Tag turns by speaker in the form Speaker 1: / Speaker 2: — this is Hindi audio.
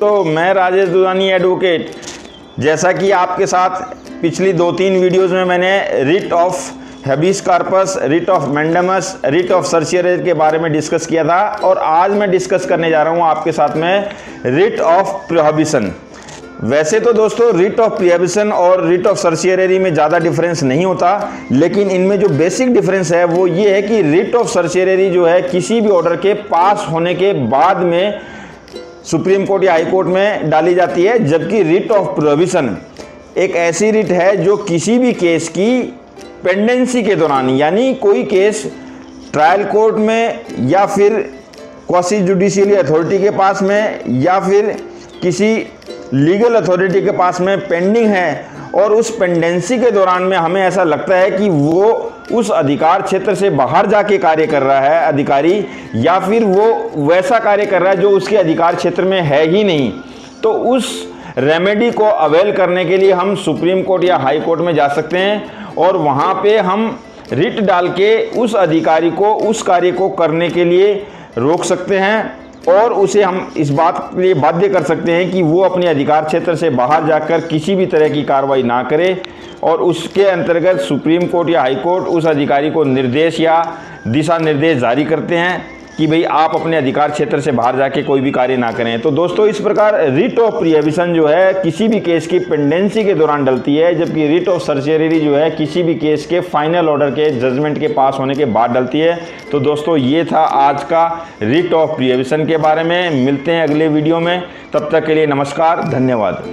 Speaker 1: तो मैं राजेश दुदानी एडवोकेट जैसा कि आपके साथ पिछली दो तीन वीडियोस में मैंने writ of habeas corpus writ of mandamus writ of certiorari के बारे में डिस्कस किया था और आज मैं डिस्कस करने जा रहा हूँ आपके साथ में रिट ऑफ़ प्रोहिबिशन वैसे तो दोस्तों रिट ऑफ़ प्रियबिशन और रिट ऑफ़ सर्चियरी में ज़्यादा डिफरेंस नहीं होता, लेकिन इनमें जो बेसिक डिफरेंस है, वो ये है कि रिट ऑफ़ सर्चियरी जो है, किसी भी ऑर्डर के पास होने के बाद में सुप्रीम कोर्ट या हाई कोर्ट में डाली जाती है, जबकि रिट ऑफ़ प्रोविशन एक ऐसी रिट है जो किसी भी केस की पेंडेंसी के दौरान, यानी कोई केस ट्रायल कोर्ट में या फिर क्वासी जुडिशियली अथॉरिटी के पास में या फिर किसी लीगल अथॉरिटी के पास में पेंडिंग है और उस पेंडेंसी के दौरान में हमें ऐसा लगता है कि वो उस अधिकार क्षेत्र से बाहर जाके कार्य कर रहा है, अधिकारी, या फिर वो वैसा कार्य कर रहा है जो उसके अधिकार क्षेत्र में है ही नहीं। तो उस रेमेडी को अवेल करने के लिए हम सुप्रीम कोर्ट या हाई कोर्ट में जा सकते हैं और वहाँ पे हम रिट डाल के उस अधिकारी को, उस कार्य को करने के लिए रोक सकते हैं। और उसे हम इस बात के लिए बाध्य कर सकते हैं कि वो अपने अधिकार क्षेत्र से बाहर जाकर किसी भी तरह की कार्रवाई ना करे और उसके अंतर्गत सुप्रीम कोर्ट या हाई कोर्ट उस अधिकारी को निर्देश या दिशा निर्देश जारी करते हैं। कि भाई आप अपने अधिकार क्षेत्र से बाहर जाके कोई भी कार्य ना करें। तो दोस्तों, इस प्रकार रिट ऑफ़ प्रियविशन जो है, किसी भी केस की पेंडेंसी के दौरान डलती है, जबकि रिट ऑफ़ सर्जरी जो है, किसी भी केस के फाइनल ऑर्डर के जजमेंट के पास होने के बाद डलती है। तो दोस्तों, ये था आज का रिट ऑफ़ प्रियविशन के बारे में। मिलते हैं अगले वीडियो में। तब तक के लिए नमस्कार, धन्यवाद।